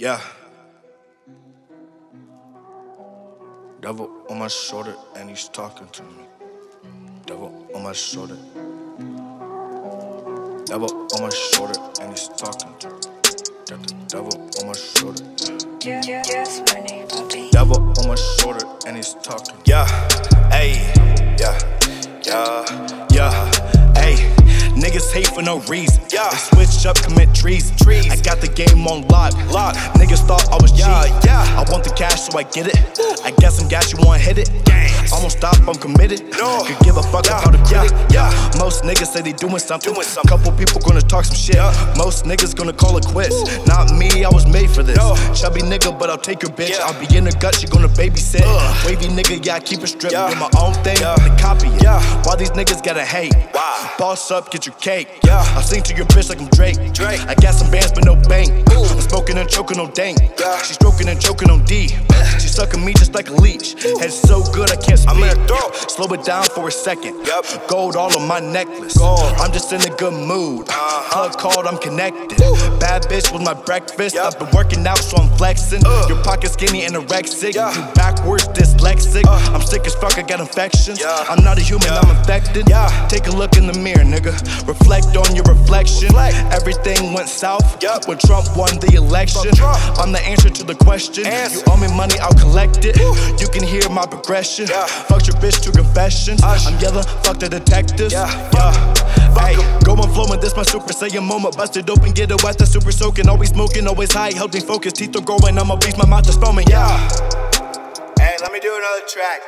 Yeah. Devil on my shoulder and he's talking to me. Devil on my shoulder. Devil on my shoulder and he's talking to me. Got the devil on my shoulder. Devil on my shoulder and he's talking. Yeah, yeah, yeah, Niggas hate for no reason. Yeah. They switch up, commit treason. Treason. I got the game on lock. Lock. Niggas thought I was Yeah, cheating. yeah. I want the cash, so I get it. I guess I'm gas, you want hit it. Gas. Won't stop, I'm committed. No. Could give a fuck Yeah, about a critic. yeah, yeah. Most niggas say they doing something. Doing something. Couple people gonna talk some shit. Yeah. Most niggas gonna call it quits. Not me, I was made for this. No. Chubby nigga, but I'll take your bitch. Yeah. I'll be in her gut, she gonna babysit. Ugh. Wavy nigga, yeah, I keep it stripped. Yeah. Do my own thing, Yeah. they copy it. Yeah. Why these niggas gotta hate? Why? Boss up, get your cake. Yeah. I sing to your bitch like I'm Drake. Drake. I got some bands, but no bank. I'm smoking and choking on dank. She stroking and choking on D. She sucking me just like a leech. Head so good, I can't speak. I'm in her throat. Slow it down for a second. Gold all on my necklace. Gold. I'm just in a good mood. Uh. Uh-huh. Called, I'm connected. Bad bitch was my breakfast. I've been working out, so I'm flexing. Uh. Your pocket skinny anorexic. You backwards dyslexic. Uh. I'm sick as fuck, I got infections. I'm not a human. I'm infected. Take a look in the mirror, nigga. Reflect on your reflection. Reflect. Everything went south when Trump won the election. I'm the answer to the question. You owe me money, I'll collect it. You can hear my progression. Yeah. Fuck your bitch to confession. Ush. I'm yelling, fuck the detectives. Yeah. yeah. Hey, 'em. go and flowing, this my super saiyan moment. Busted open, get it wet, the super soaking. Always smoking, always high, help me focus. Teeth are growing, I'm a beast, my mouth is foaming. Yeah. Hey, let me do another track.